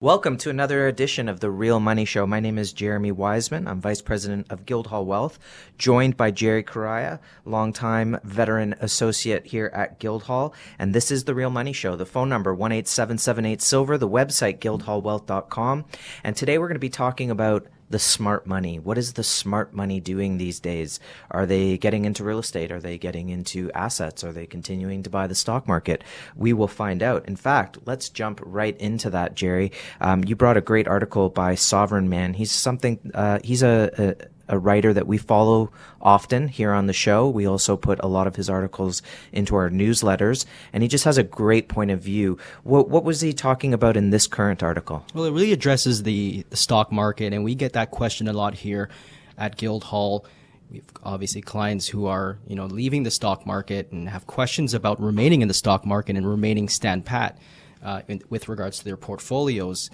Welcome to another edition of the Real Money Show. My name is Jeremy Wiseman. I'm Vice President of Guildhall Wealth, joined by Jerry Correia, longtime veteran associate here at Guildhall. And this is the Real Money Show. The phone number, 18778 Silver, the website, guildhallwealth.com. And today we're going to be talking about the smart money. What is the smart money doing these days? Are they getting into real estate? Are they getting into assets? Are they continuing to buy the stock market? We will find out. In fact, let's jump right into that, Jerry. Um, you brought a great article by Sovereign Man. He's something, uh, he's a, a a writer that we follow often here on the show. We also put a lot of his articles into our newsletters, and he just has a great point of view. What, what was he talking about in this current article? Well, it really addresses the, the stock market, and we get that question a lot here at Guildhall. We've obviously clients who are, you know, leaving the stock market and have questions about remaining in the stock market and remaining stand pat uh, in, with regards to their portfolios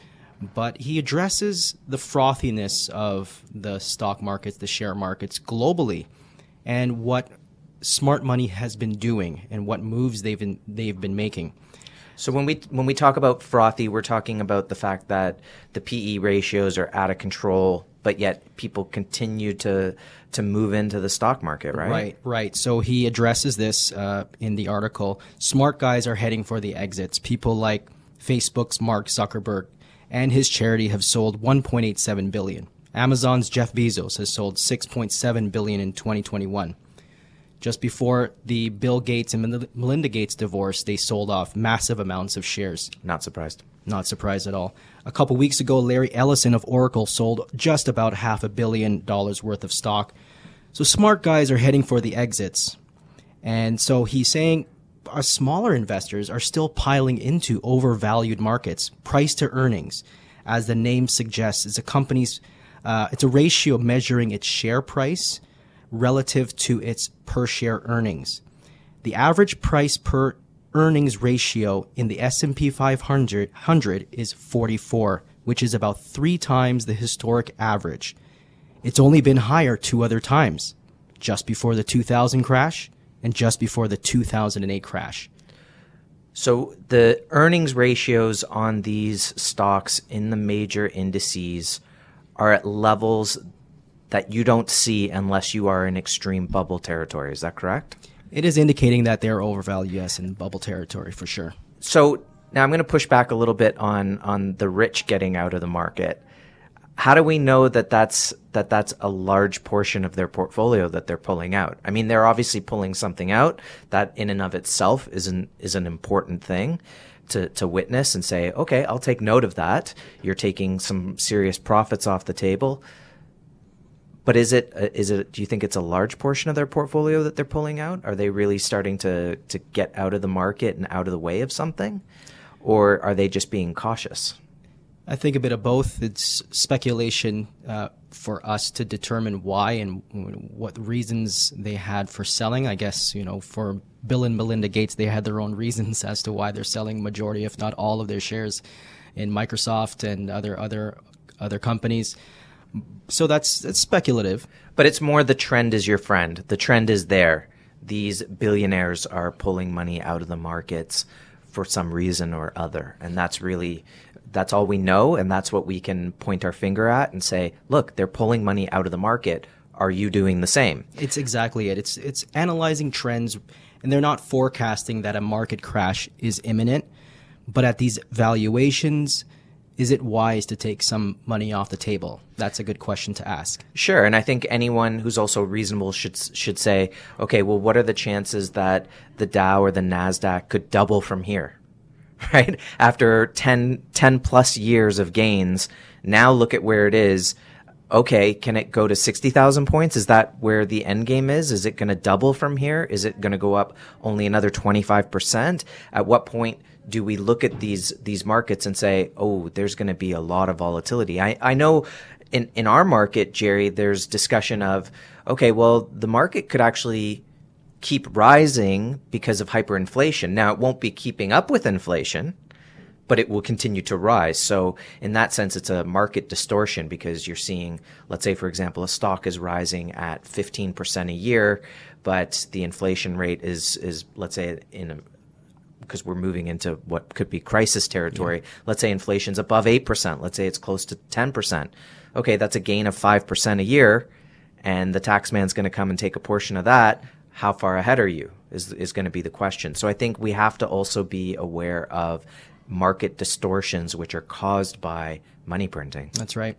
but he addresses the frothiness of the stock markets, the share markets globally, and what smart money has been doing and what moves they've been they've been making. So when we when we talk about frothy, we're talking about the fact that the PE ratios are out of control, but yet people continue to to move into the stock market, right? Right, right. So he addresses this uh, in the article. Smart guys are heading for the exits. People like Facebook's Mark Zuckerberg and his charity have sold 1.87 billion. Amazon's Jeff Bezos has sold 6.7 billion in 2021. Just before the Bill Gates and Melinda Gates divorce, they sold off massive amounts of shares. Not surprised. Not surprised at all. A couple weeks ago, Larry Ellison of Oracle sold just about half a billion dollars worth of stock. So smart guys are heading for the exits. And so he's saying smaller investors are still piling into overvalued markets. Price to earnings, as the name suggests, is a company's uh, it's a ratio measuring its share price relative to its per share earnings. The average price per earnings ratio in the S&P 500 is 44, which is about 3 times the historic average. It's only been higher two other times, just before the 2000 crash and just before the 2008 crash. So the earnings ratios on these stocks in the major indices are at levels that you don't see unless you are in extreme bubble territory. Is that correct? It is indicating that they're overvalued, yes, in bubble territory for sure. So now I'm going to push back a little bit on on the rich getting out of the market how do we know that that's that that's a large portion of their portfolio that they're pulling out? I mean, they're obviously pulling something out that in and of itself is an is an important thing to to witness and say, okay, I'll take note of that. You're taking some serious profits off the table. But is it uh, it? Do you think it's a large portion of their portfolio that they're pulling out? Are they really starting to to get out of the market and out of the way of something, or are they just being cautious? I think a bit of both. It's speculation uh, for us to determine why and what reasons they had for selling. I guess, you know, for Bill and Melinda Gates, they had their own reasons as to why they're selling majority, if not all, of their shares in Microsoft and other other other companies. So that's that's speculative. But it's more the trend is your friend. The trend is there. These billionaires are pulling money out of the markets for some reason or other, and that's really that's all we know and that's what we can point our finger at and say, look, they're pulling money out of the market. Are you doing the same? It's exactly it. It's it's analyzing trends and they're not forecasting that a market crash is imminent, but at these valuations, is it wise to take some money off the table? That's a good question to ask. Sure, and I think anyone who's also reasonable should should say, okay, well, what are the chances that the Dow or the Nasdaq could double from here? right? After 10, 10 plus years of gains, now look at where it is. Okay, can it go to 60,000 points? Is that where the end game is? Is it going to double from here? Is it going to go up only another 25%? At what point do we look at these these markets and say, "Oh, there's going to be a lot of volatility." I I know in in our market, Jerry, there's discussion of, okay, well, the market could actually keep rising because of hyperinflation. Now, it won't be keeping up with inflation, but it will continue to rise. So in that sense, it's a market distortion because you're seeing, let's say, for example, a stock is rising at 15% a year, but the inflation rate is, is, let's say in a, because we're moving into what could be crisis territory. Yeah. Let's say inflation's above 8%. Let's say it's close to 10%. Okay. That's a gain of 5% a year. And the taxman's going to come and take a portion of that. How far ahead are you is, is going to be the question. So I think we have to also be aware of market distortions which are caused by money printing. That's right.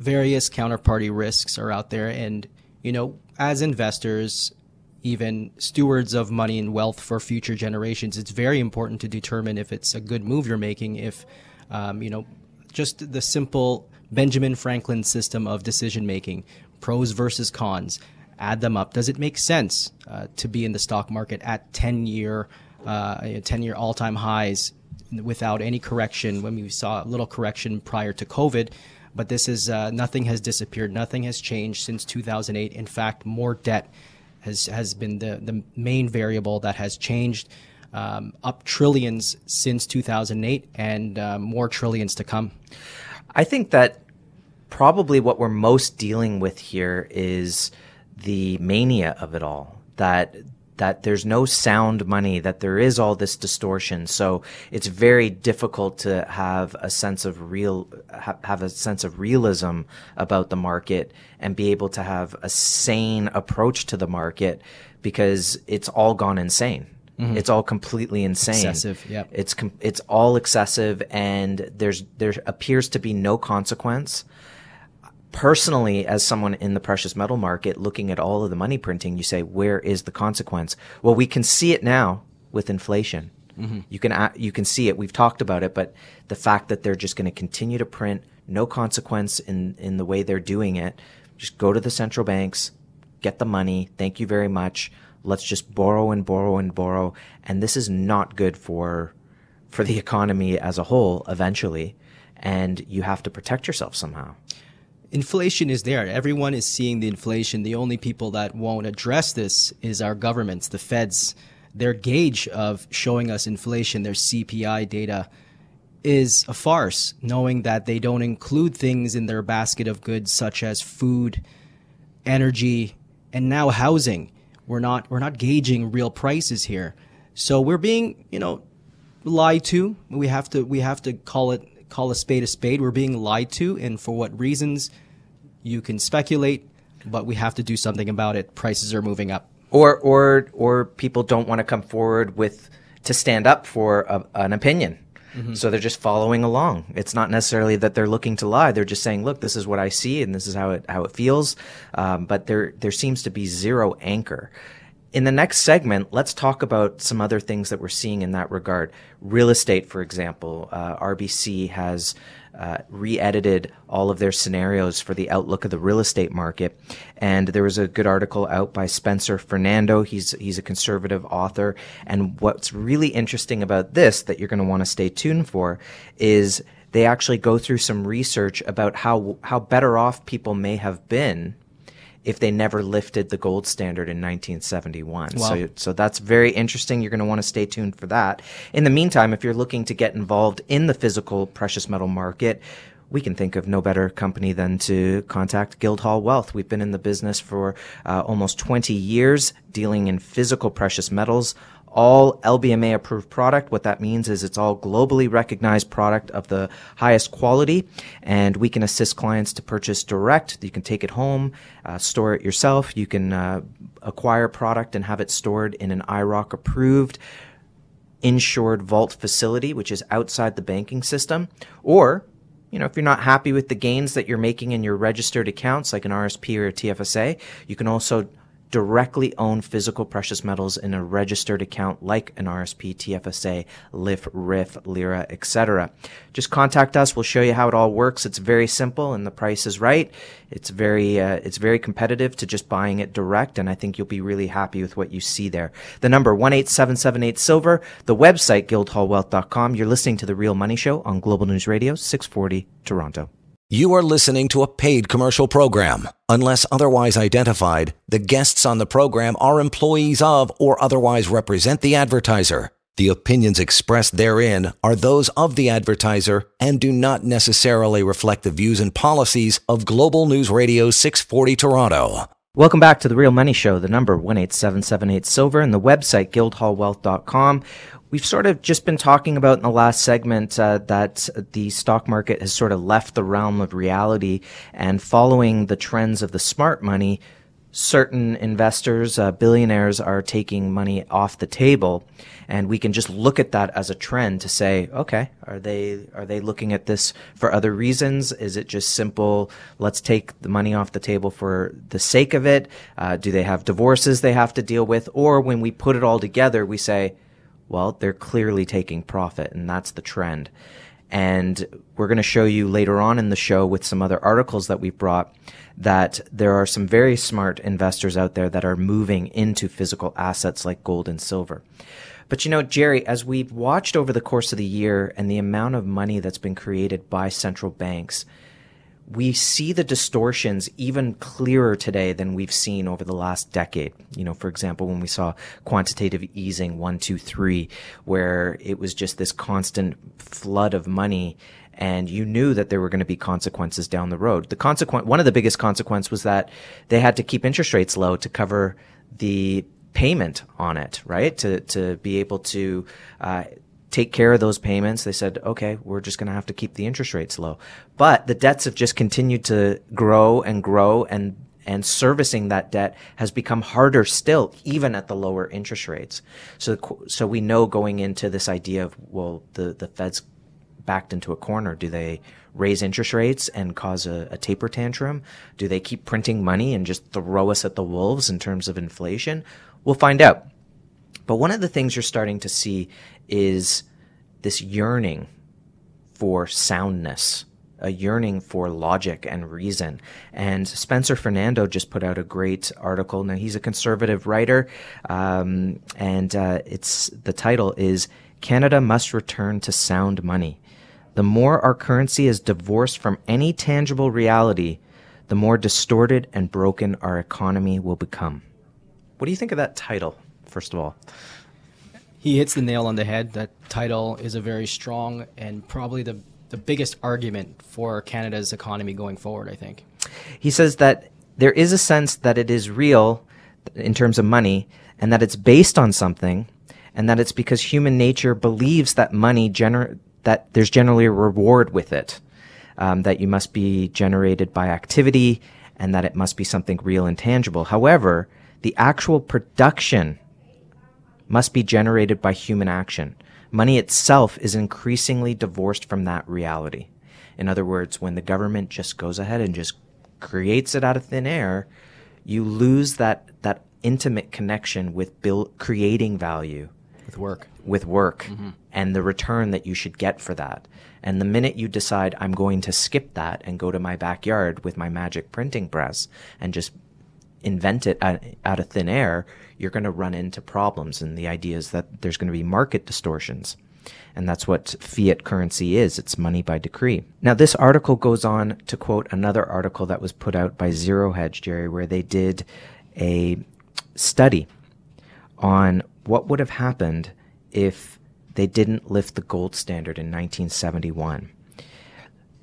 Various counterparty risks are out there. And, you know, as investors, even stewards of money and wealth for future generations, it's very important to determine if it's a good move you're making, if, um, you know, just the simple Benjamin Franklin system of decision making, pros versus cons, add them up. Does it make sense uh, to be in the stock market at 10 year, uh, 10 year all time highs without any correction when we saw a little correction prior to COVID? But this is uh, nothing has disappeared, nothing has changed since 2008. In fact, more debt has has been the the main variable that has changed. Um, up trillions since 2008, and uh, more trillions to come. I think that probably what we're most dealing with here is the mania of it all. That that there's no sound money, that there is all this distortion. So it's very difficult to have a sense of real, ha- have a sense of realism about the market and be able to have a sane approach to the market because it's all gone insane. Mm-hmm. It's all completely insane. Excessive. Yeah. It's com- it's all excessive, and there's there appears to be no consequence personally, as someone in the precious metal market looking at all of the money printing, you say, where is the consequence? Well, we can see it now with inflation. Mm-hmm. You can you can see it. We've talked about it, but the fact that they're just going to continue to print, no consequence in in the way they're doing it. Just go to the central banks, get the money. Thank you very much. Let's just borrow and borrow and borrow, and this is not good for for the economy as a whole. Eventually, and you have to protect yourself somehow inflation is there. Everyone is seeing the inflation. The only people that won't address this is our governments, the feds. Their gauge of showing us inflation, their CPI data, is a farce, knowing that they don't include things in their basket of goods such as food, energy, and now housing. We're not we're not gauging real prices here. So we're being, you know, lied to. We have to we have to call it call a spade a spade. We're being lied to, and for what reasons, you can speculate, but we have to do something about it. Prices are moving up. Or, or, or people don't want to come forward with to stand up for a, an opinion. Mm-hmm. So they're just following along. It's not necessarily that they're looking to lie. They're just saying, "Look, this is what I see, and this is how it how it feels." Um, but there there seems to be zero anchor. In the next segment, let's talk about some other things that we're seeing in that regard. Real estate, for example, uh, RBC has uh, re-edited all of their scenarios for the outlook of the real estate market, and there was a good article out by Spencer Fernando. He's he's a conservative author, and what's really interesting about this that you're going to want to stay tuned for is they actually go through some research about how how better off people may have been if they never lifted the gold standard in 1971. Wow. So, so that's very interesting. You're going to want to stay tuned for that. In the meantime, if you're looking to get involved in the physical precious metal market, we can think of no better company than to contact Guildhall Wealth. We've been in the business for uh, almost 20 years, dealing in physical precious metals, all LBMA approved product. What that means is it's all globally recognized product of the highest quality, and we can assist clients to purchase direct. You can take it home, uh, store it yourself. You can uh, acquire product and have it stored in an IIROC approved insured vault facility, which is outside the banking system, or you know, if you're not happy with the gains that you're making in your registered accounts, like an RSP or a TFSA, you can also directly own physical precious metals in a registered account like an RSP, TFSA, LIF, RIF, LIRA, etc. Just contact us. We'll show you how it all works. It's very simple and the price is right. It's very, uh, it's very competitive to just buying it direct. And I think you'll be really happy with what you see there. The number 18778 silver, the website guildhallwealth.com. You're listening to the Real Money Show on Global News Radio 640 Toronto. You are listening to a paid commercial program. Unless otherwise identified, the guests on the program are employees of or otherwise represent the advertiser. The opinions expressed therein are those of the advertiser and do not necessarily reflect the views and policies of Global News Radio 640 Toronto. Welcome back to the Real Money Show, the number 18778 Silver and the website guildhallwealth.com. We've sort of just been talking about in the last segment uh, that the stock market has sort of left the realm of reality and following the trends of the smart money, certain investors, uh, billionaires are taking money off the table. And we can just look at that as a trend to say, okay, are they, are they looking at this for other reasons? Is it just simple, let's take the money off the table for the sake of it? Uh, do they have divorces they have to deal with? Or when we put it all together, we say, well, they're clearly taking profit, and that's the trend. And we're going to show you later on in the show with some other articles that we've brought that there are some very smart investors out there that are moving into physical assets like gold and silver. But you know, Jerry, as we've watched over the course of the year and the amount of money that's been created by central banks, we see the distortions even clearer today than we've seen over the last decade. You know, for example, when we saw quantitative easing one, two, three, where it was just this constant flood of money and you knew that there were going to be consequences down the road. The consequence, one of the biggest consequences was that they had to keep interest rates low to cover the payment on it, right? To, to be able to, uh, take care of those payments. They said, okay, we're just going to have to keep the interest rates low. But the debts have just continued to grow and grow and and servicing that debt has become harder still, even at the lower interest rates. So, so we know going into this idea of, well, the, the Fed's backed into a corner. Do they raise interest rates and cause a, a taper tantrum? Do they keep printing money and just throw us at the wolves in terms of inflation? We'll find out. But one of the things you're starting to see is this yearning for soundness, a yearning for logic and reason. And Spencer Fernando just put out a great article. Now he's a conservative writer, um, and uh, it's the title is "Canada Must Return to Sound Money." The more our currency is divorced from any tangible reality, the more distorted and broken our economy will become. What do you think of that title, first of all? he hits the nail on the head. That title is a very strong and probably the the biggest argument for Canada's economy going forward. I think he says that there is a sense that it is real in terms of money, and that it's based on something, and that it's because human nature believes that money gener- that there's generally a reward with it, um, that you must be generated by activity, and that it must be something real and tangible. However, the actual production must be generated by human action. Money itself is increasingly divorced from that reality. In other words, when the government just goes ahead and just creates it out of thin air, you lose that, that intimate connection with build, creating value. With work. With work mm-hmm. and the return that you should get for that. And the minute you decide I'm going to skip that and go to my backyard with my magic printing press and just invent it out, out of thin air, you're going to run into problems. And the idea is that there's going to be market distortions. And that's what fiat currency is. It's money by decree. Now, this article goes on to quote another article that was put out by Zero Hedge, Jerry, where they did a study on what would have happened if they didn't lift the gold standard in 1971.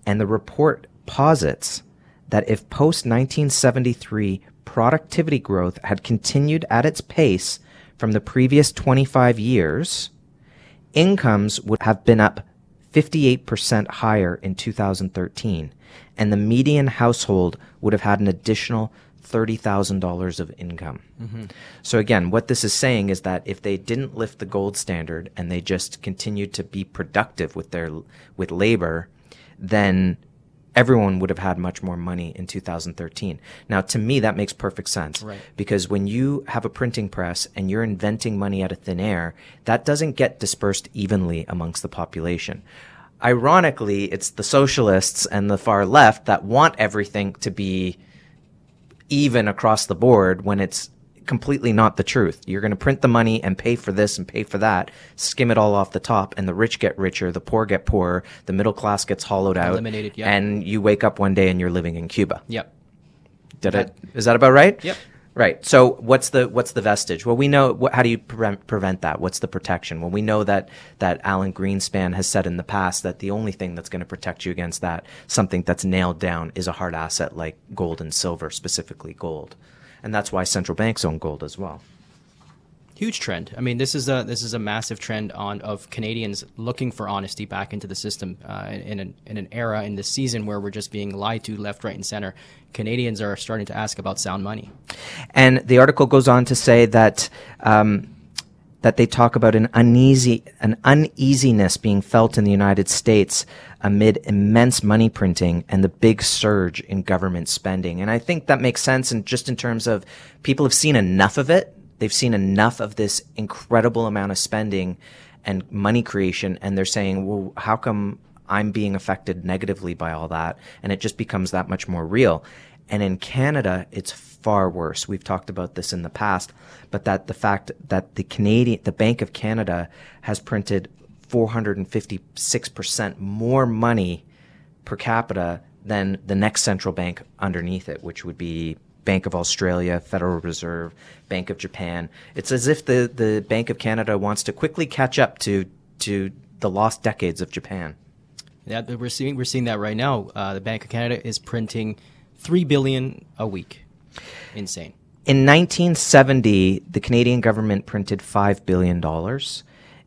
And the report posits that if post 1973 productivity growth had continued at its pace from the previous 25 years, incomes would have been up 58% higher in 2013, and the median household would have had an additional $30,000 of income. Mm-hmm. So again, what this is saying is that if they didn't lift the gold standard and they just continued to be productive with their with labor, then everyone would have had much more money in 2013. Now, to me, that makes perfect sense. Right. Because when you have a printing press and you're inventing money out of thin air, that doesn't get dispersed evenly amongst the population. Ironically, it's the socialists and the far left that want everything to be even across the board when it's completely not the truth. You're going to print the money and pay for this and pay for that, skim it all off the top, and the rich get richer, the poor get poorer, the middle class gets hollowed out, Eliminated, yeah. and you wake up one day and you're living in Cuba. Yep. Did it? Is that about right? Yep. Right. So what's the what's the vestige? Well, we know what, how do you prevent, prevent that? What's the protection? Well, we know that that Alan Greenspan has said in the past that the only thing that's going to protect you against that, something that's nailed down, is a hard asset like gold and silver, specifically gold, and that's why central banks own gold as well. Huge trend. I mean, this is a this is a massive trend on of Canadians looking for honesty back into the system uh, in an in an era in this season where we're just being lied to left, right, and center. Canadians are starting to ask about sound money. And the article goes on to say that um, that they talk about an uneasy an uneasiness being felt in the United States amid immense money printing and the big surge in government spending. And I think that makes sense and just in terms of people have seen enough of it. They've seen enough of this incredible amount of spending and money creation and they're saying, "Well, how come I'm being affected negatively by all that?" And it just becomes that much more real. And in Canada, it's far worse. We've talked about this in the past, but that the fact that the Canadian, the Bank of Canada has printed 456% more money per capita than the next central bank underneath it, which would be Bank of Australia, Federal Reserve, Bank of Japan. It's as if the, the Bank of Canada wants to quickly catch up to, to the lost decades of Japan. Yeah, we're seeing we're seeing that right now. Uh, the Bank of Canada is printing three billion a week. Insane. In 1970, the Canadian government printed $5 billion.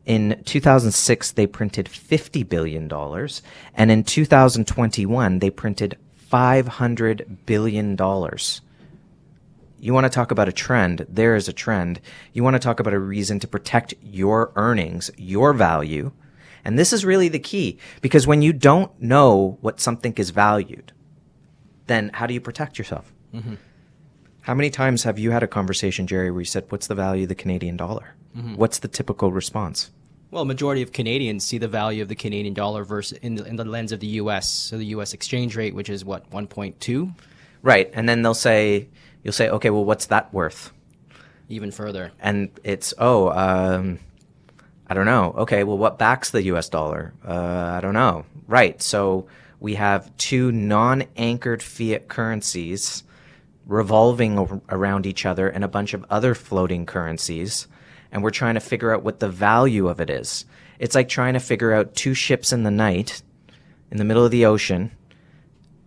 In 2006, they printed $50 billion. And in 2021, they printed $500 billion. You want to talk about a trend? There is a trend. You want to talk about a reason to protect your earnings, your value. And this is really the key because when you don't know what something is valued, then how do you protect yourself? Mm-hmm. How many times have you had a conversation, Jerry, where you said, What's the value of the Canadian dollar? What's the typical response? Well, majority of Canadians see the value of the Canadian dollar versus in the, in the lens of the U.S. So the U.S. exchange rate, which is what 1.2, Right. And then they'll say, You'll say, Okay, well, what's that worth? even further. And it's, Oh, um, I don't know. Okay, well, what backs the US dollar? Uh, I don't know. Right. So we have two non anchored fiat currencies revolving ar- around each other and a bunch of other floating currencies. And we're trying to figure out what the value of it is. It's like trying to figure out two ships in the night in the middle of the ocean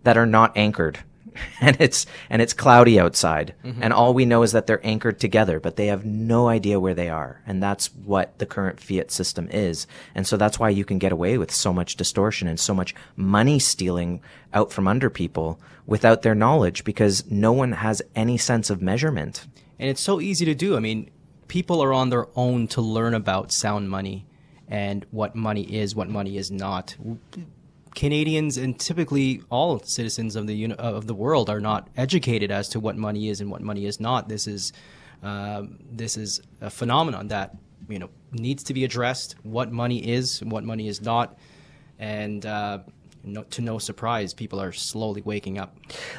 that are not anchored. And it's and it's cloudy outside. Mm-hmm. And all we know is that they're anchored together, but they have no idea where they are. And that's what the current fiat system is. And so that's why you can get away with so much distortion and so much money stealing out from under people without their knowledge because no one has any sense of measurement. And it's so easy to do. I mean, people are on their own to learn about sound money and what money is, what money is not. Canadians and typically all citizens of the uni- of the world are not educated as to what money is and what money is not. This is um, this is a phenomenon that you know needs to be addressed. What money is, what money is not, and uh, no, to no surprise, people are slowly waking up.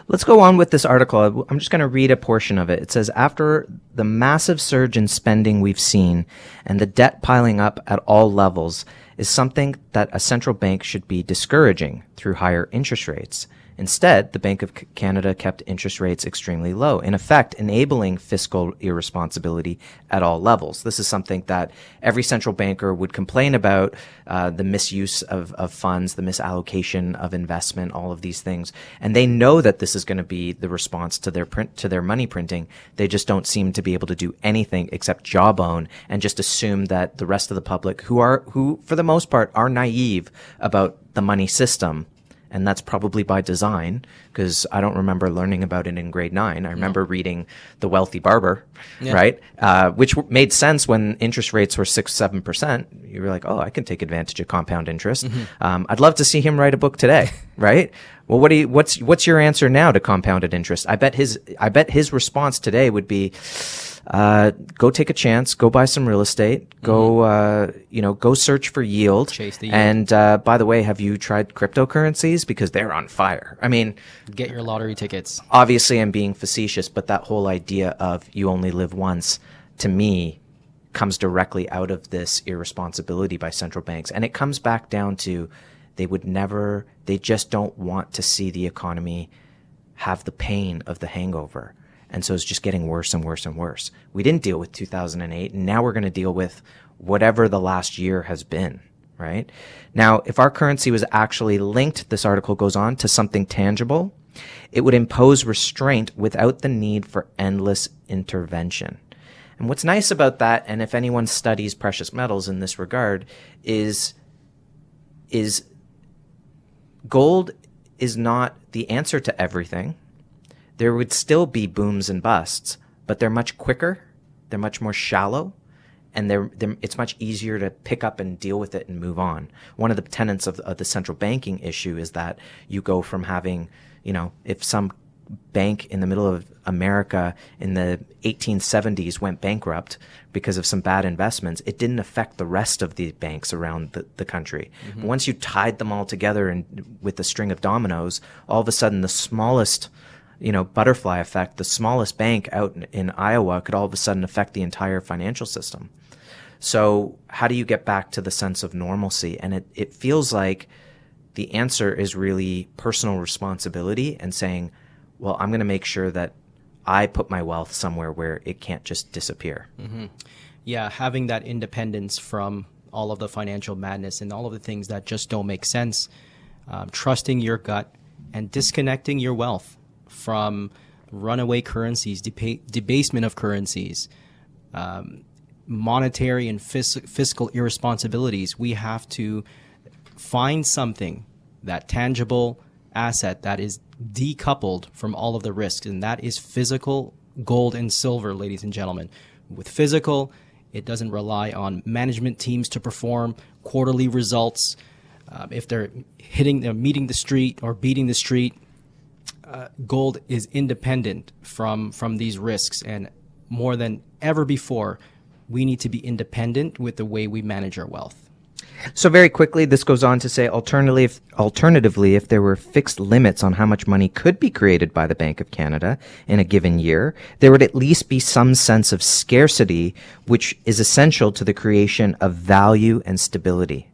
Let's go on with this article. I'm just going to read a portion of it. It says After the massive surge in spending we've seen and the debt piling up at all levels is something that a central bank should be discouraging through higher interest rates. Instead, the Bank of Canada kept interest rates extremely low, in effect, enabling fiscal irresponsibility at all levels. This is something that every central banker would complain about uh, the misuse of, of funds, the misallocation of investment, all of these things. And they know that this is going to be the response to their print, to their money printing. They just don't seem to be able to do anything except jawbone and just assume that the rest of the public, who are, who for the most part are naive about the money system, and that's probably by design because I don't remember learning about it in grade nine. I remember reading The Wealthy Barber, right? Uh, which w- made sense when interest rates were six, seven percent. You were like, oh, I can take advantage of compound interest. Um, I'd love to see him write a book today. right? Well, what do you, what's what's your answer now to compounded interest? I bet his I bet his response today would be, uh, go take a chance, go buy some real estate, go uh, you know go search for yield. Chase the yield. And uh, by the way, have you tried cryptocurrencies because they're on fire? I mean, Get your lottery tickets. obviously I'm being facetious, but that whole idea of you only live once, to me, comes directly out of this irresponsibility by central banks. And it comes back down to they would never, they just don't want to see the economy have the pain of the hangover. And so it's just getting worse and worse and worse. We didn't deal with 2008, and now we're going to deal with whatever the last year has been, right? Now, if our currency was actually linked, this article goes on, to something tangible, it would impose restraint without the need for endless intervention. And what's nice about that, and if anyone studies precious metals in this regard, is is gold is not the answer to everything. There would still be booms and busts, but they're much quicker, they're much more shallow, and they're, they're, it's much easier to pick up and deal with it and move on. One of the tenets of, of the central banking issue is that you go from having, you know, if some bank in the middle of America in the 1870s went bankrupt because of some bad investments, it didn't affect the rest of the banks around the, the country. But once you tied them all together and with a string of dominoes, all of a sudden the smallest, you know, butterfly effect, the smallest bank out in, in Iowa could all of a sudden affect the entire financial system. So how do you get back to the sense of normalcy? And it, it feels like the answer is really personal responsibility and saying, well, I'm going to make sure that I put my wealth somewhere where it can't just disappear. Yeah, having that independence from all of the financial madness and all of the things that just don't make sense, um, trusting your gut and disconnecting your wealth from runaway currencies, deba- debasement of currencies, um, monetary and fis- fiscal irresponsibilities. We have to find something, that tangible asset that is decoupled from all of the risks, and that is physical gold and silver, ladies and gentlemen. With physical, it doesn't rely on management teams to perform quarterly results. Um, if they're hitting, they're meeting the street or beating the street, uh, gold is independent from from these risks, and more than ever before, we need to be independent with the way we manage our wealth. So very quickly, this goes on to say, alternatively, if, alternatively, if there were fixed limits on how much money could be created by the Bank of Canada in a given year, there would at least be some sense of scarcity, which is essential to the creation of value and stability.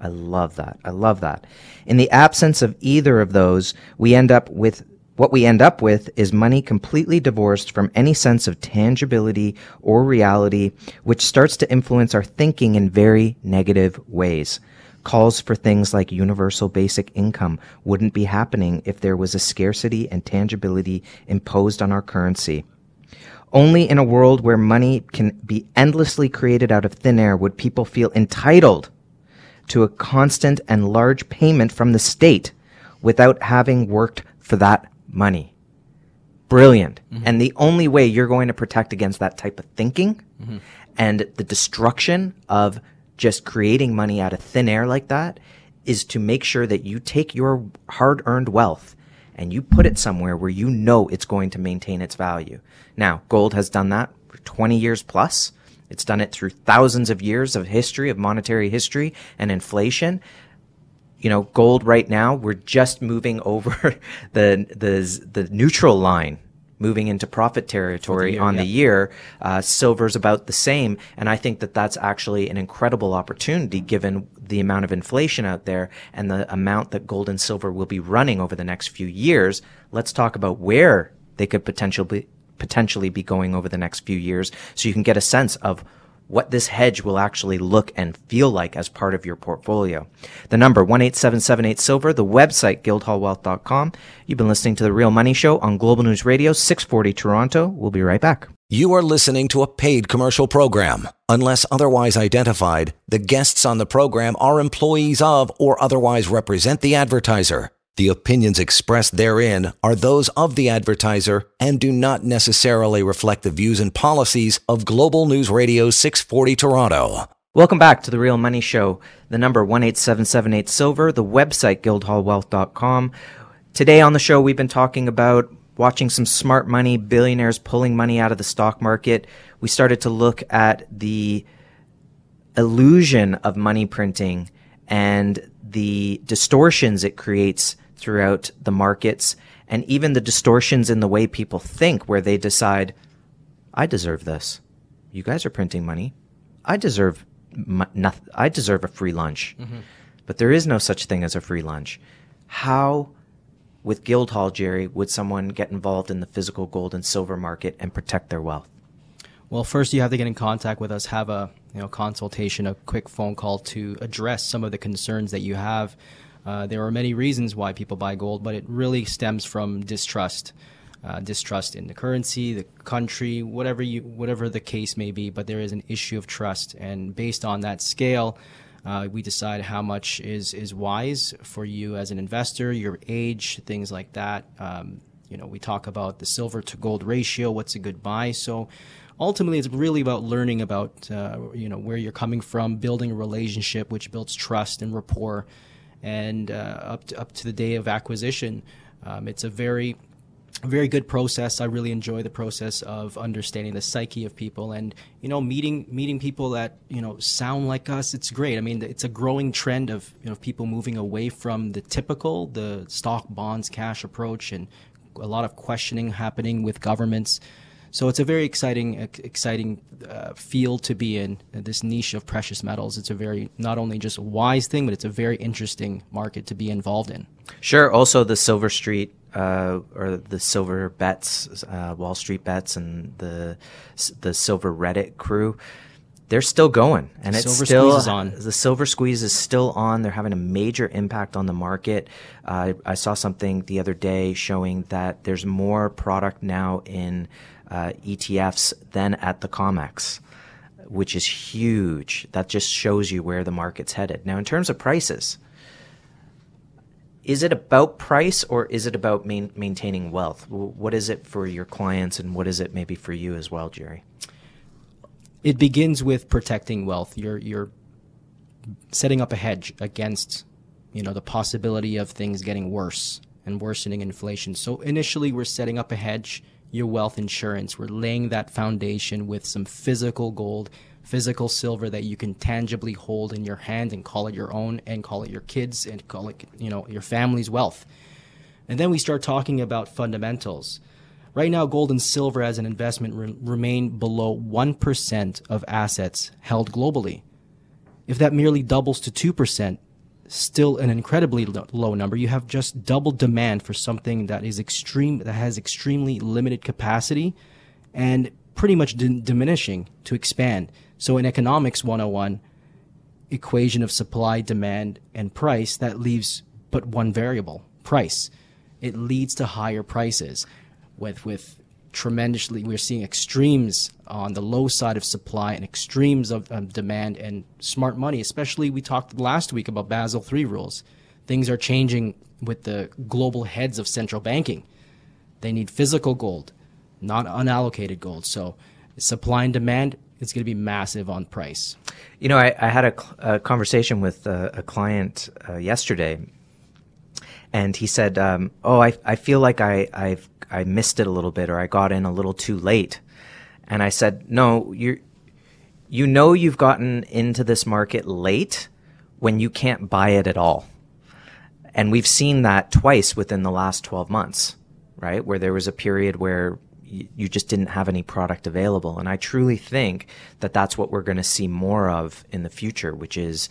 I love that. I love that. In the absence of either of those, we end up with what we end up with is money completely divorced from any sense of tangibility or reality, which starts to influence our thinking in very negative ways. Calls for things like universal basic income wouldn't be happening if there was a scarcity and tangibility imposed on our currency. Only in a world where money can be endlessly created out of thin air would people feel entitled to a constant and large payment from the state without having worked for that money. Brilliant. Mm-hmm. And the only way you're going to protect against that type of thinking mm-hmm. and the destruction of just creating money out of thin air like that is to make sure that you take your hard earned wealth and you put it somewhere where you know it's going to maintain its value. Now, gold has done that for 20 years plus. It's done it through thousands of years of history, of monetary history and inflation you know, gold right now, we're just moving over the the the neutral line, moving into profit territory year, on the year. Uh, silver's about the same, and I think that that's actually an incredible opportunity given the amount of inflation out there and the amount that gold and silver will be running over the next few years. Let's talk about where they could potentially potentially be going over the next few years, so you can get a sense of what this hedge will actually look and feel like as part of your portfolio. The number 18778 silver, the website guildhallwealth.com. You've been listening to the Real Money Show on Global News Radio 640 Toronto. We'll be right back. You are listening to a paid commercial program. Unless otherwise identified, the guests on the program are employees of or otherwise represent the advertiser. The opinions expressed therein are those of the advertiser and do not necessarily reflect the views and policies of Global News Radio 640 Toronto. Welcome back to the Real Money Show. The number 18778 Silver, the website guildhallwealth.com. Today on the show, we've been talking about watching some smart money, billionaires pulling money out of the stock market. We started to look at the illusion of money printing and the distortions it creates throughout the markets and even the distortions in the way people think where they decide, I deserve this. You guys are printing money. I deserve nothing, I deserve a free lunch. Mm-hmm. But there is no such thing as a free lunch. How, with Guildhall, Jerry, would someone get involved in the physical gold and silver market and protect their wealth? Well, first you have to get in contact with us, have a you know consultation, a quick phone call to address some of the concerns that you have. Uh, there are many reasons why people buy gold, but it really stems from distrust uh, distrust in the currency, the country, whatever you, whatever the case may be. But there is an issue of trust, and based on that scale, uh, we decide how much is is wise for you as an investor, your age, things like that. Um, you know, we talk about the silver to gold ratio. What's a good buy? So ultimately it's really about learning about uh, you know where you're coming from building a relationship which builds trust and rapport and uh, up to, up to the day of acquisition um, it's a very very good process. I really enjoy the process of understanding the psyche of people and you know meeting meeting people that you know sound like us. It's great. I mean, it's a growing trend of you know people moving away from the typical the stock bonds cash approach and a lot of questioning happening with governments. So it's a very exciting exciting uh, field to be in. Uh, this niche of precious metals. It's a very not only just a wise thing, but it's a very interesting market to be involved in. Sure. Also, the Silver Street uh, or the silver bets, uh, Wall Street bets, and the the silver Reddit crew, they're still going, and it's silver still is on. The silver squeeze is still on. They're having a major impact on the market. Uh, I saw something the other day showing that there's more product now in uh, ETFs than at the COMEX. Which is huge. That just shows you where the market's headed. Now, in terms of prices, is it about price or is it about main, maintaining wealth? What is it for your clients and what is it maybe for you as well, Jerry? It begins with protecting wealth. You're you're setting up a hedge against, you know, the possibility of things getting worse and worsening inflation. So initially we're setting up a hedge, your wealth insurance. We're laying that foundation with some physical gold physical silver that you can tangibly hold in your hand and call it your own and call it your kids and call it you know your family's wealth. And then we start talking about fundamentals. Right now gold and silver as an investment re- remain below 1% of assets held globally. If that merely doubles to 2% still an incredibly low number you have just double demand for something that is extreme that has extremely limited capacity and pretty much diminishing to expand so in economics 101, equation of supply, demand, and price, that leaves but one variable, price. It leads to higher prices. With with tremendously. We're seeing extremes on the low side of supply and extremes of um, demand and smart money especially we talked last week about basel III rules. Things are changing with the global heads of central banking. They need physical gold not unallocated gold. So supply and demand is going to be massive on price. You know, I, I had a, a, conversation with a, a client uh, yesterday, and he said, um, "Oh, I, I feel like I I've I missed it a little bit, or I got in a little too late." And I said, "No, you you know you've gotten into this market late when you can't buy it at all." And we've seen that twice within the last 12 months, right? Where there was a period where you just didn't have any product available. And I truly think that that's what we're going to see more of in the future, which is,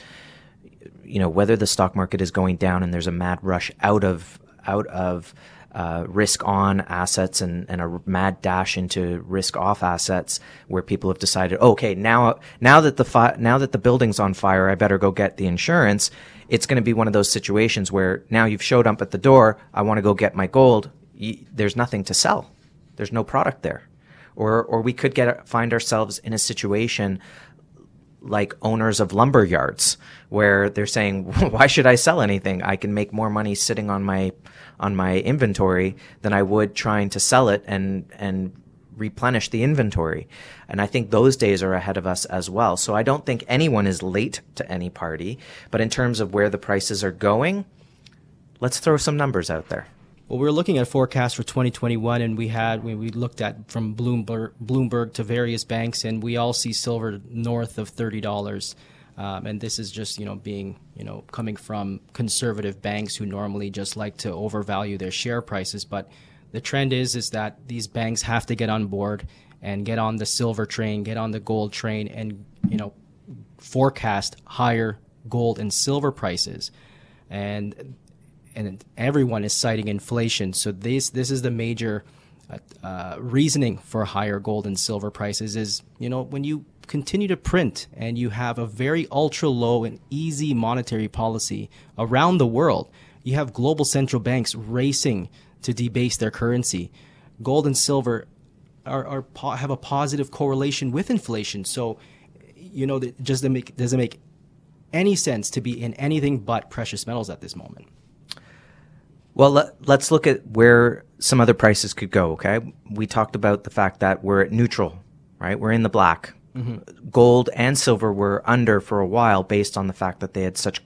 you know, whether the stock market is going down and there's a mad rush out of out of uh, risk on assets and, and a mad dash into risk off assets where people have decided, okay, now now that the fi- now that the building's on fire, I better go get the insurance. It's going to be one of those situations where now you've showed up at the door. I want to go get my gold. Y- there's nothing to sell. There's no product there. Or, or we could get find ourselves in a situation like owners of lumber yards where they're saying why should i sell anything i can make more money sitting on my on my inventory than i would trying to sell it and and replenish the inventory. And I think those days are ahead of us as well. So I don't think anyone is late to any party. But in terms of where the prices are going, let's throw some numbers out there. Well, we were looking at forecasts for 2021, and we had we, we looked at from Bloomberg, Bloomberg to various banks, and we all see silver north of thirty dollars. Um, and this is just you know being you know coming from conservative banks who normally just like to overvalue their share prices. But the trend is is that these banks have to get on board and get on the silver train, get on the gold train, and you know forecast higher gold and silver prices. And and everyone is citing inflation. So this this is the major uh, uh, reasoning for higher gold and silver prices. Is you know when you continue to print and you have a very ultra low and easy monetary policy around the world, you have global central banks racing to debase their currency. Gold and silver are, are have a positive correlation with inflation. So you know, just doesn't make, doesn't make any sense to be in anything but precious metals at this moment. Well, let, us look at where some other prices could go. Okay, we talked about the fact that we're at neutral, right? We're in the black. Mm-hmm. Gold and silver were under for a while, based on the fact that they had such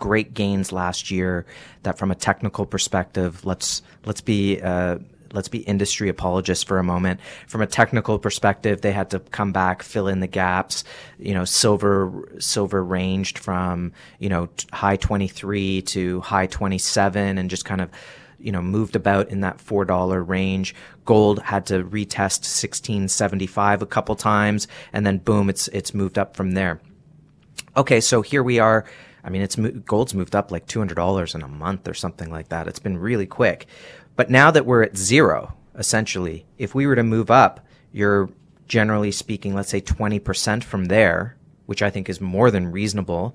great gains last year. That from a technical perspective, let's let's be uh, let's be industry apologists for a moment. From a technical perspective, they had to come back, fill in the gaps. You know, silver silver ranged from you know high twenty three to high twenty seven, and just kind of you know moved about in that four dollar range. Gold had to retest sixteen seventy five a couple times, and then boom, it's it's moved up from there. Okay, so here we are. I mean, it's gold's moved up like two hundred dollars in a month or something like that. It's been really quick. But now that we're at zero, essentially, if we were to move up, you're generally speaking, let's say 20% from there, which I think is more than reasonable,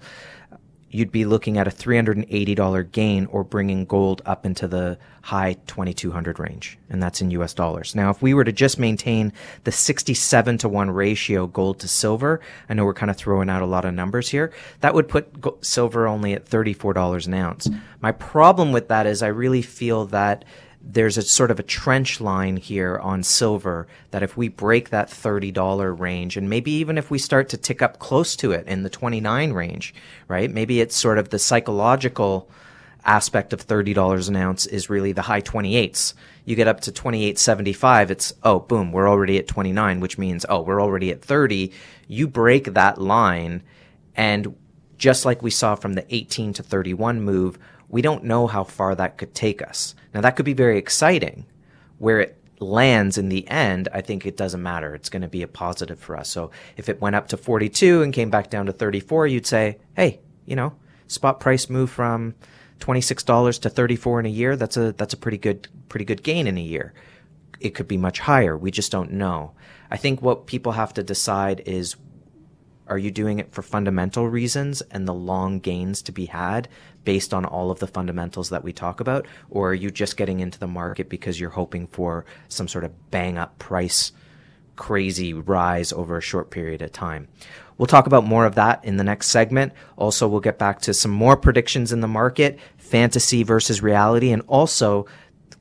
you'd be looking at a $380 gain or bringing gold up into the high 2200 range. And that's in US dollars. Now, if we were to just maintain the 67 to 1 ratio gold to silver, I know we're kind of throwing out a lot of numbers here, that would put silver only at $34 an ounce. My problem with that is I really feel that there's a sort of a trench line here on silver that if we break that $30 range and maybe even if we start to tick up close to it in the 29 range, right? Maybe it's sort of the psychological aspect of $30 an ounce is really the high 28s. You get up to 28.75, it's, oh, boom, we're already at 29, which means, oh, we're already at 30. You break that line and just like we saw from the 18 to 31 move, we don't know how far that could take us. Now, that could be very exciting. Where it lands in the end, I think it doesn't matter. It's going to be a positive for us. So if it went up to 42 and came back down to 34, you'd say, hey, you know, spot price move from $26 to 34 in a year. That's a, that's a pretty good, pretty good gain in a year. It could be much higher. We just don't know. I think what people have to decide is are you doing it for fundamental reasons and the long gains to be had based on all of the fundamentals that we talk about? Or are you just getting into the market because you're hoping for some sort of bang up price crazy rise over a short period of time? We'll talk about more of that in the next segment. Also, we'll get back to some more predictions in the market, fantasy versus reality, and also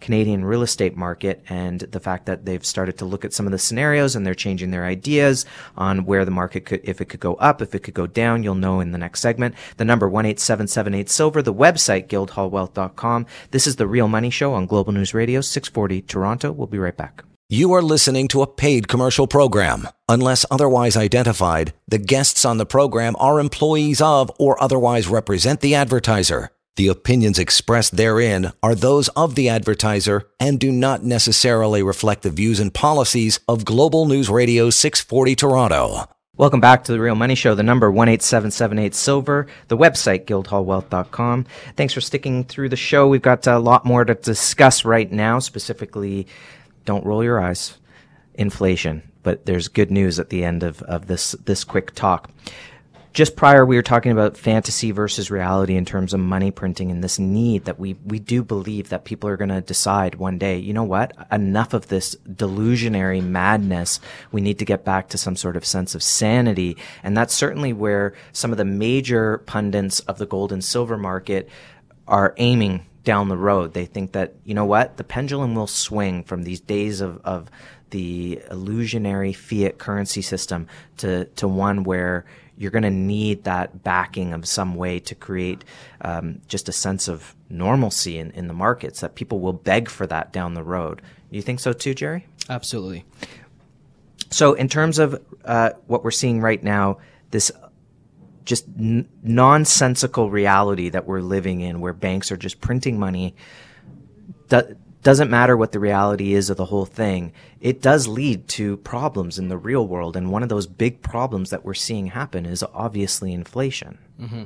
Canadian real estate market and the fact that they've started to look at some of the scenarios and they're changing their ideas on where the market could, if it could go up, if it could go down, you'll know in the next segment. The number 18778 Silver, the website guildhallwealth.com. This is the Real Money Show on Global News Radio 640 Toronto. We'll be right back. You are listening to a paid commercial program. Unless otherwise identified, the guests on the program are employees of or otherwise represent the advertiser. The opinions expressed therein are those of the advertiser and do not necessarily reflect the views and policies of Global News Radio 640 Toronto. Welcome back to the Real Money Show. The number 18778 Silver, the website guildhallwealth.com. Thanks for sticking through the show. We've got a lot more to discuss right now, specifically, don't roll your eyes, inflation. But there's good news at the end of, of this, this quick talk just prior we were talking about fantasy versus reality in terms of money printing and this need that we we do believe that people are going to decide one day you know what? Enough of this delusionary madness. We need to get back to some sort of sense of sanity. And that's certainly where some of the major pundits of the gold and silver market are aiming down the road. They think that you know what? The pendulum will swing from these days of, of the illusionary fiat currency system to, to one where you're going to need that backing of some way to create um, just a sense of normalcy in, in the markets that people will beg for that down the road. You think so too, Jerry? Absolutely. So, in terms of uh, what we're seeing right now, this just n- nonsensical reality that we're living in, where banks are just printing money, doesn't matter what the reality is of the whole thing. It does lead to problems in the real world, and one of those big problems that we're seeing happen is obviously inflation. Mm-hmm.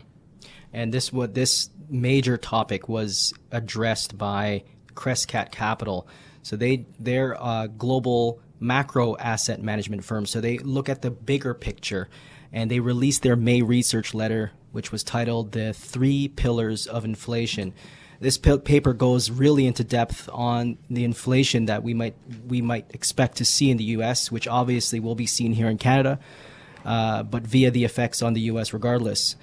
And this what this major topic was addressed by Crescat Capital. So they they're a global macro asset management firm. So they look at the bigger picture and they released their May research letter, which was titled The Three Pillars of Inflation. This paper goes really into depth on the inflation that we might we might expect to see in the U.S., which obviously will be seen here in Canada, uh, but via the effects on the U.S. regardless.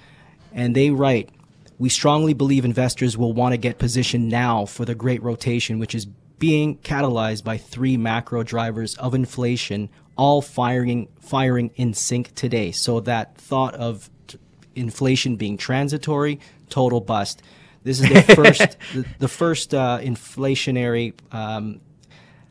And they write, "We strongly believe investors will want to get positioned now for the Great Rotation, which is being catalyzed by three macro drivers of inflation, all firing firing in sync today. So that thought of inflation being transitory, total bust. This is the first the, the, first uh, inflationary um,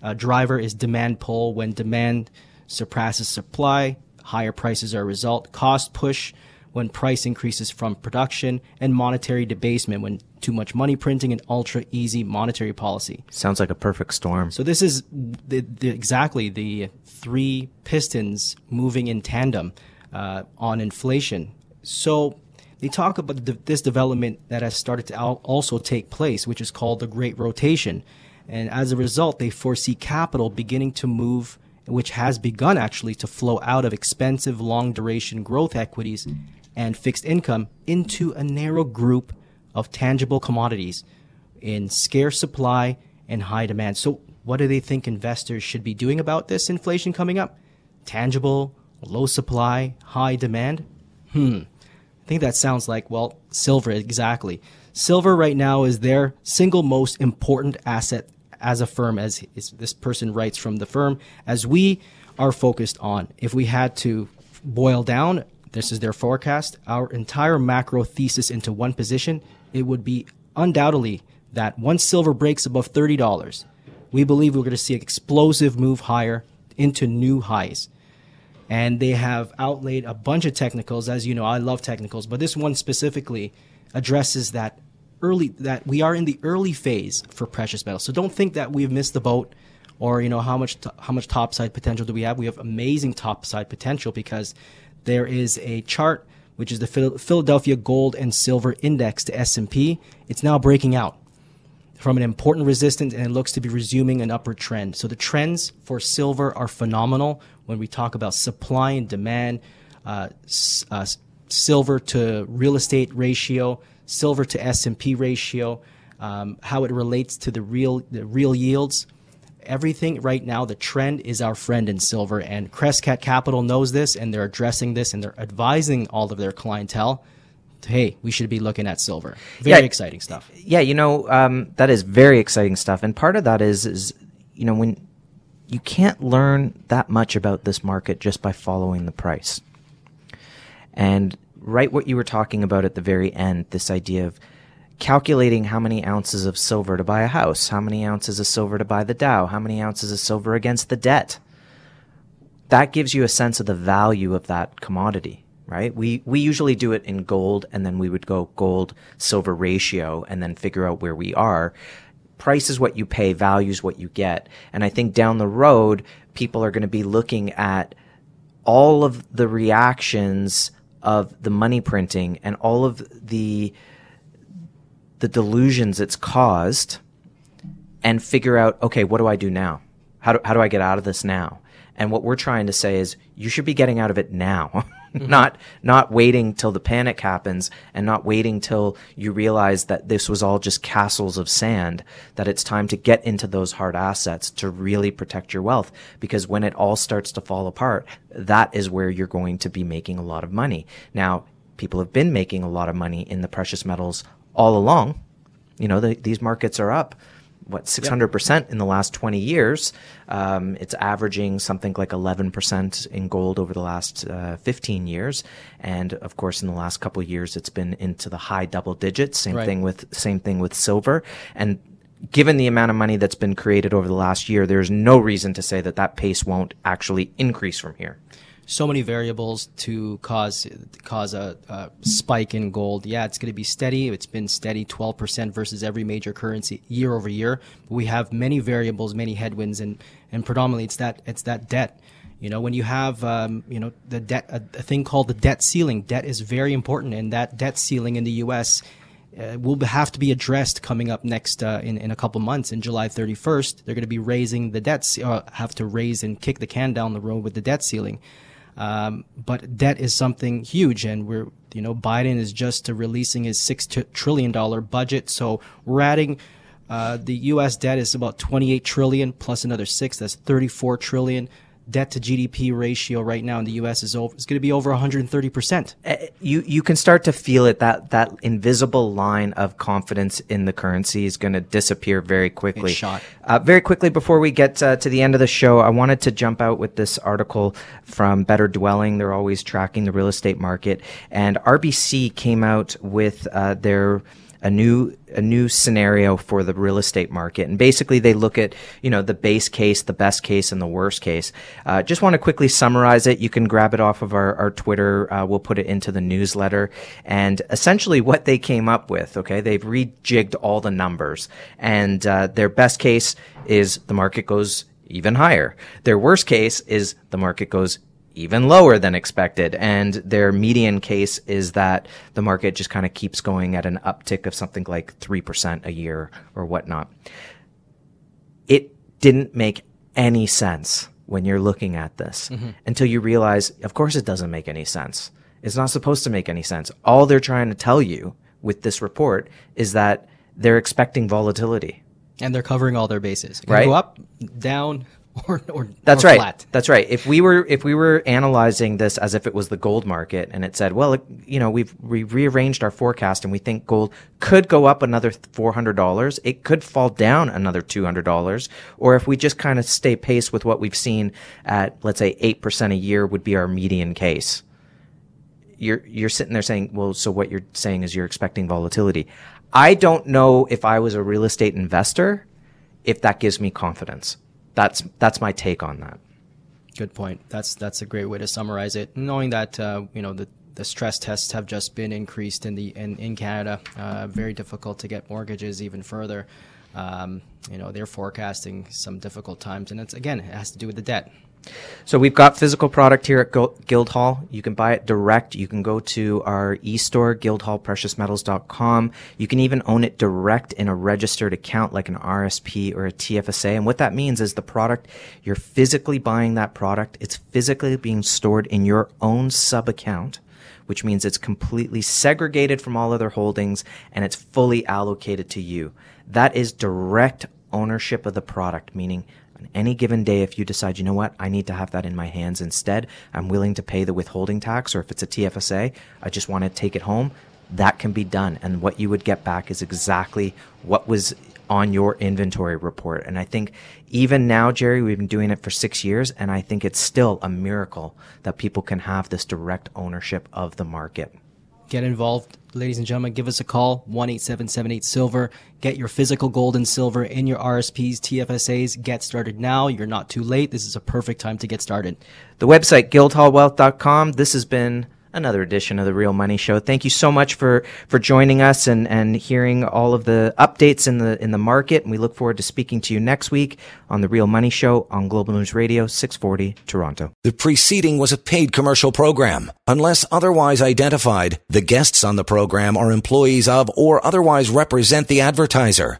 uh, driver is demand pull. When demand surpasses supply, higher prices are a result. Cost push when price increases from production, and monetary debasement when too much money printing and ultra easy monetary policy. Sounds like a perfect storm. So this is the, the, exactly the three pistons moving in tandem uh, on inflation. So they talk about this development that has started to also take place, which is called the Great Rotation. And as a result, they foresee capital beginning to move, which has begun actually to flow out of expensive long duration growth equities and fixed income into a narrow group of tangible commodities in scarce supply and high demand. So, what do they think investors should be doing about this inflation coming up? Tangible, low supply, high demand? Hmm. I think that sounds like, well, silver, exactly. Silver right now is their single most important asset as a firm, as this person writes from the firm, as we are focused on. If we had to boil down this is their forecast. Our entire macro thesis into one position, it would be undoubtedly that once silver breaks above $30, we believe we're going to see an explosive move higher into new highs. And they have outlaid a bunch of technicals. As you know, I love technicals, but this one specifically addresses that early that we are in the early phase for precious metals. So don't think that we've missed the boat or you know how much how much topside potential do we have? We have amazing topside potential because there is a chart which is the Philadelphia Gold and Silver Index to S&P. It's now breaking out from an important resistance and it looks to be resuming an upward trend. So the trends for silver are phenomenal when we talk about supply and demand, uh, uh, silver to real estate ratio, silver to S&P ratio, um, how it relates to the real the real yields everything right now, the trend is our friend in silver. And Crescat Capital knows this, and they're addressing this, and they're advising all of their clientele. Hey, we should be looking at silver. Very yeah, exciting stuff. Yeah, you know um, that is very exciting stuff, and part of that is is you know when you can't learn that much about this market just by following the price. And right what you were talking about at the very end, this idea of calculating how many ounces of silver to buy a house, how many ounces of silver to buy the Dow, how many ounces of silver against the debt. That gives you a sense of the value of that commodity, right? We we usually do it in gold and then we would go gold silver ratio and then figure out where we are. Price is what you pay, value is what you get. And I think down the road, people are going to be looking at all of the reactions of the money printing and all of the the delusions it's caused and figure out, okay, what do I do now? How do, how do I get out of this now? And what we're trying to say is you should be getting out of it now, mm-hmm. not, not waiting till the panic happens and not waiting till you realize that this was all just castles of sand, that it's time to get into those hard assets to really protect your wealth. Because when it all starts to fall apart, that is where you're going to be making a lot of money. Now, people have been making a lot of money in the precious metals all along. You know, the, these markets are up what 600% in the last 20 years. Um, it's averaging something like 11% in gold over the last uh, 15 years, and of course, in the last couple of years, it's been into the high double digits. Same Right. thing with same thing with silver, and given the amount of money that's been created over the last year, there's no reason to say that that pace won't actually increase from here. So many variables to cause cause a, a spike in gold. Yeah, it's going to be steady. It's been steady, twelve percent versus every major currency year over year. We have many variables, many headwinds, and and predominantly it's that it's that debt. You know, when you have um, you know the debt, a, a thing called the debt ceiling. Debt is very important, and that debt ceiling in the U.S. Uh, will have to be addressed coming up next uh, in in a couple months. In July 31st, they're going to be raising the debt, ce- uh, have to raise and kick the can down the road with the debt ceiling. Um, but debt is something huge, and we're you know Biden is just releasing his six trillion dollar budget, so we're adding. Uh, the U.S. debt is about 28 trillion plus another six. That's 34 trillion. Debt to GDP ratio right now in the U.S. is over. It's going to be over 130 percent. Uh, you you can start to feel it that that invisible line of confidence in the currency is going to disappear very quickly. It's shot. Uh, very quickly before we get uh, to the end of the show, I wanted to jump out with this article from Better Dwelling. They're always tracking the real estate market, and RBC came out with uh, their a new a new scenario for the real estate market. And basically they look at you know the base case the best case and the worst case. Uh, just want to quickly summarize it. You can grab it off of our, our twitter. Uh, we'll put it into the newsletter. And essentially what they came up with okay they've rejigged all the numbers. And uh, their best case is the market goes even higher. Their worst case is the market goes even lower than expected. And their median case is that the market just kind of keeps going at an uptick of something like 3% a year or whatnot. It didn't make any sense when you're looking at this mm-hmm. until you realize, of course, it doesn't make any sense. It's not supposed to make any sense. All they're trying to tell you with this report is that they're expecting volatility. and they're covering all their bases. It Right. Go up, down, or or That's or right. Flat. That's right. If we were if we were analyzing this as if it was the gold market and it said, well, it, you know, we've we rearranged our forecast and we think gold could go up another four hundred dollars, it could fall down another two hundred dollars, or if we just kind of stay pace with what we've seen at let's say eight percent a year would be our median case. You're you're sitting there saying, well, so what you're saying is you're expecting volatility. I don't know if I was a real estate investor, if that gives me confidence. That's that's my take on that. Good point. That's that's a great way to summarize it. Knowing that uh, you know the the stress tests have just been increased in the in, in Canada, uh, very difficult to get mortgages even further. Um, you know they're forecasting some difficult times, and it's again it has to do with the debt. So we've got physical product here at Guildhall. You can buy it direct. You can go to our e-store, guildhallpreciousmetals.com. You can even own it direct in a registered account like an RSP or a TFSA. And what that means is the product, you're physically buying that product. It's physically being stored in your own sub account, which means it's completely segregated from all other holdings and it's fully allocated to you. That is direct ownership of the product, meaning any given day, if you decide, you know what, I need to have that in my hands instead, I'm willing to pay the withholding tax, or if it's a TFSA, I just want to take it home, that can be done. And what you would get back is exactly what was on your inventory report. And I think even now, Jerry, we've been doing it for six years, and I think it's still a miracle that people can have this direct ownership of the market. Get involved, ladies and gentlemen. Give us a call one eight seven seven eight silver. Get your physical gold and silver in your RSPs, TFSAs. Get started now. You're not too late. This is a perfect time to get started. The website, guildhallwealth.com. This has been another edition of the Real Money Show. Thank you so much for, for joining us and, and hearing all of the updates in the, in the market. And we look forward to speaking to you next week on the Real Money Show on Global News Radio, 640 Toronto. The preceding was a paid commercial program. Unless otherwise identified, the guests on the program are employees of or otherwise represent the advertiser.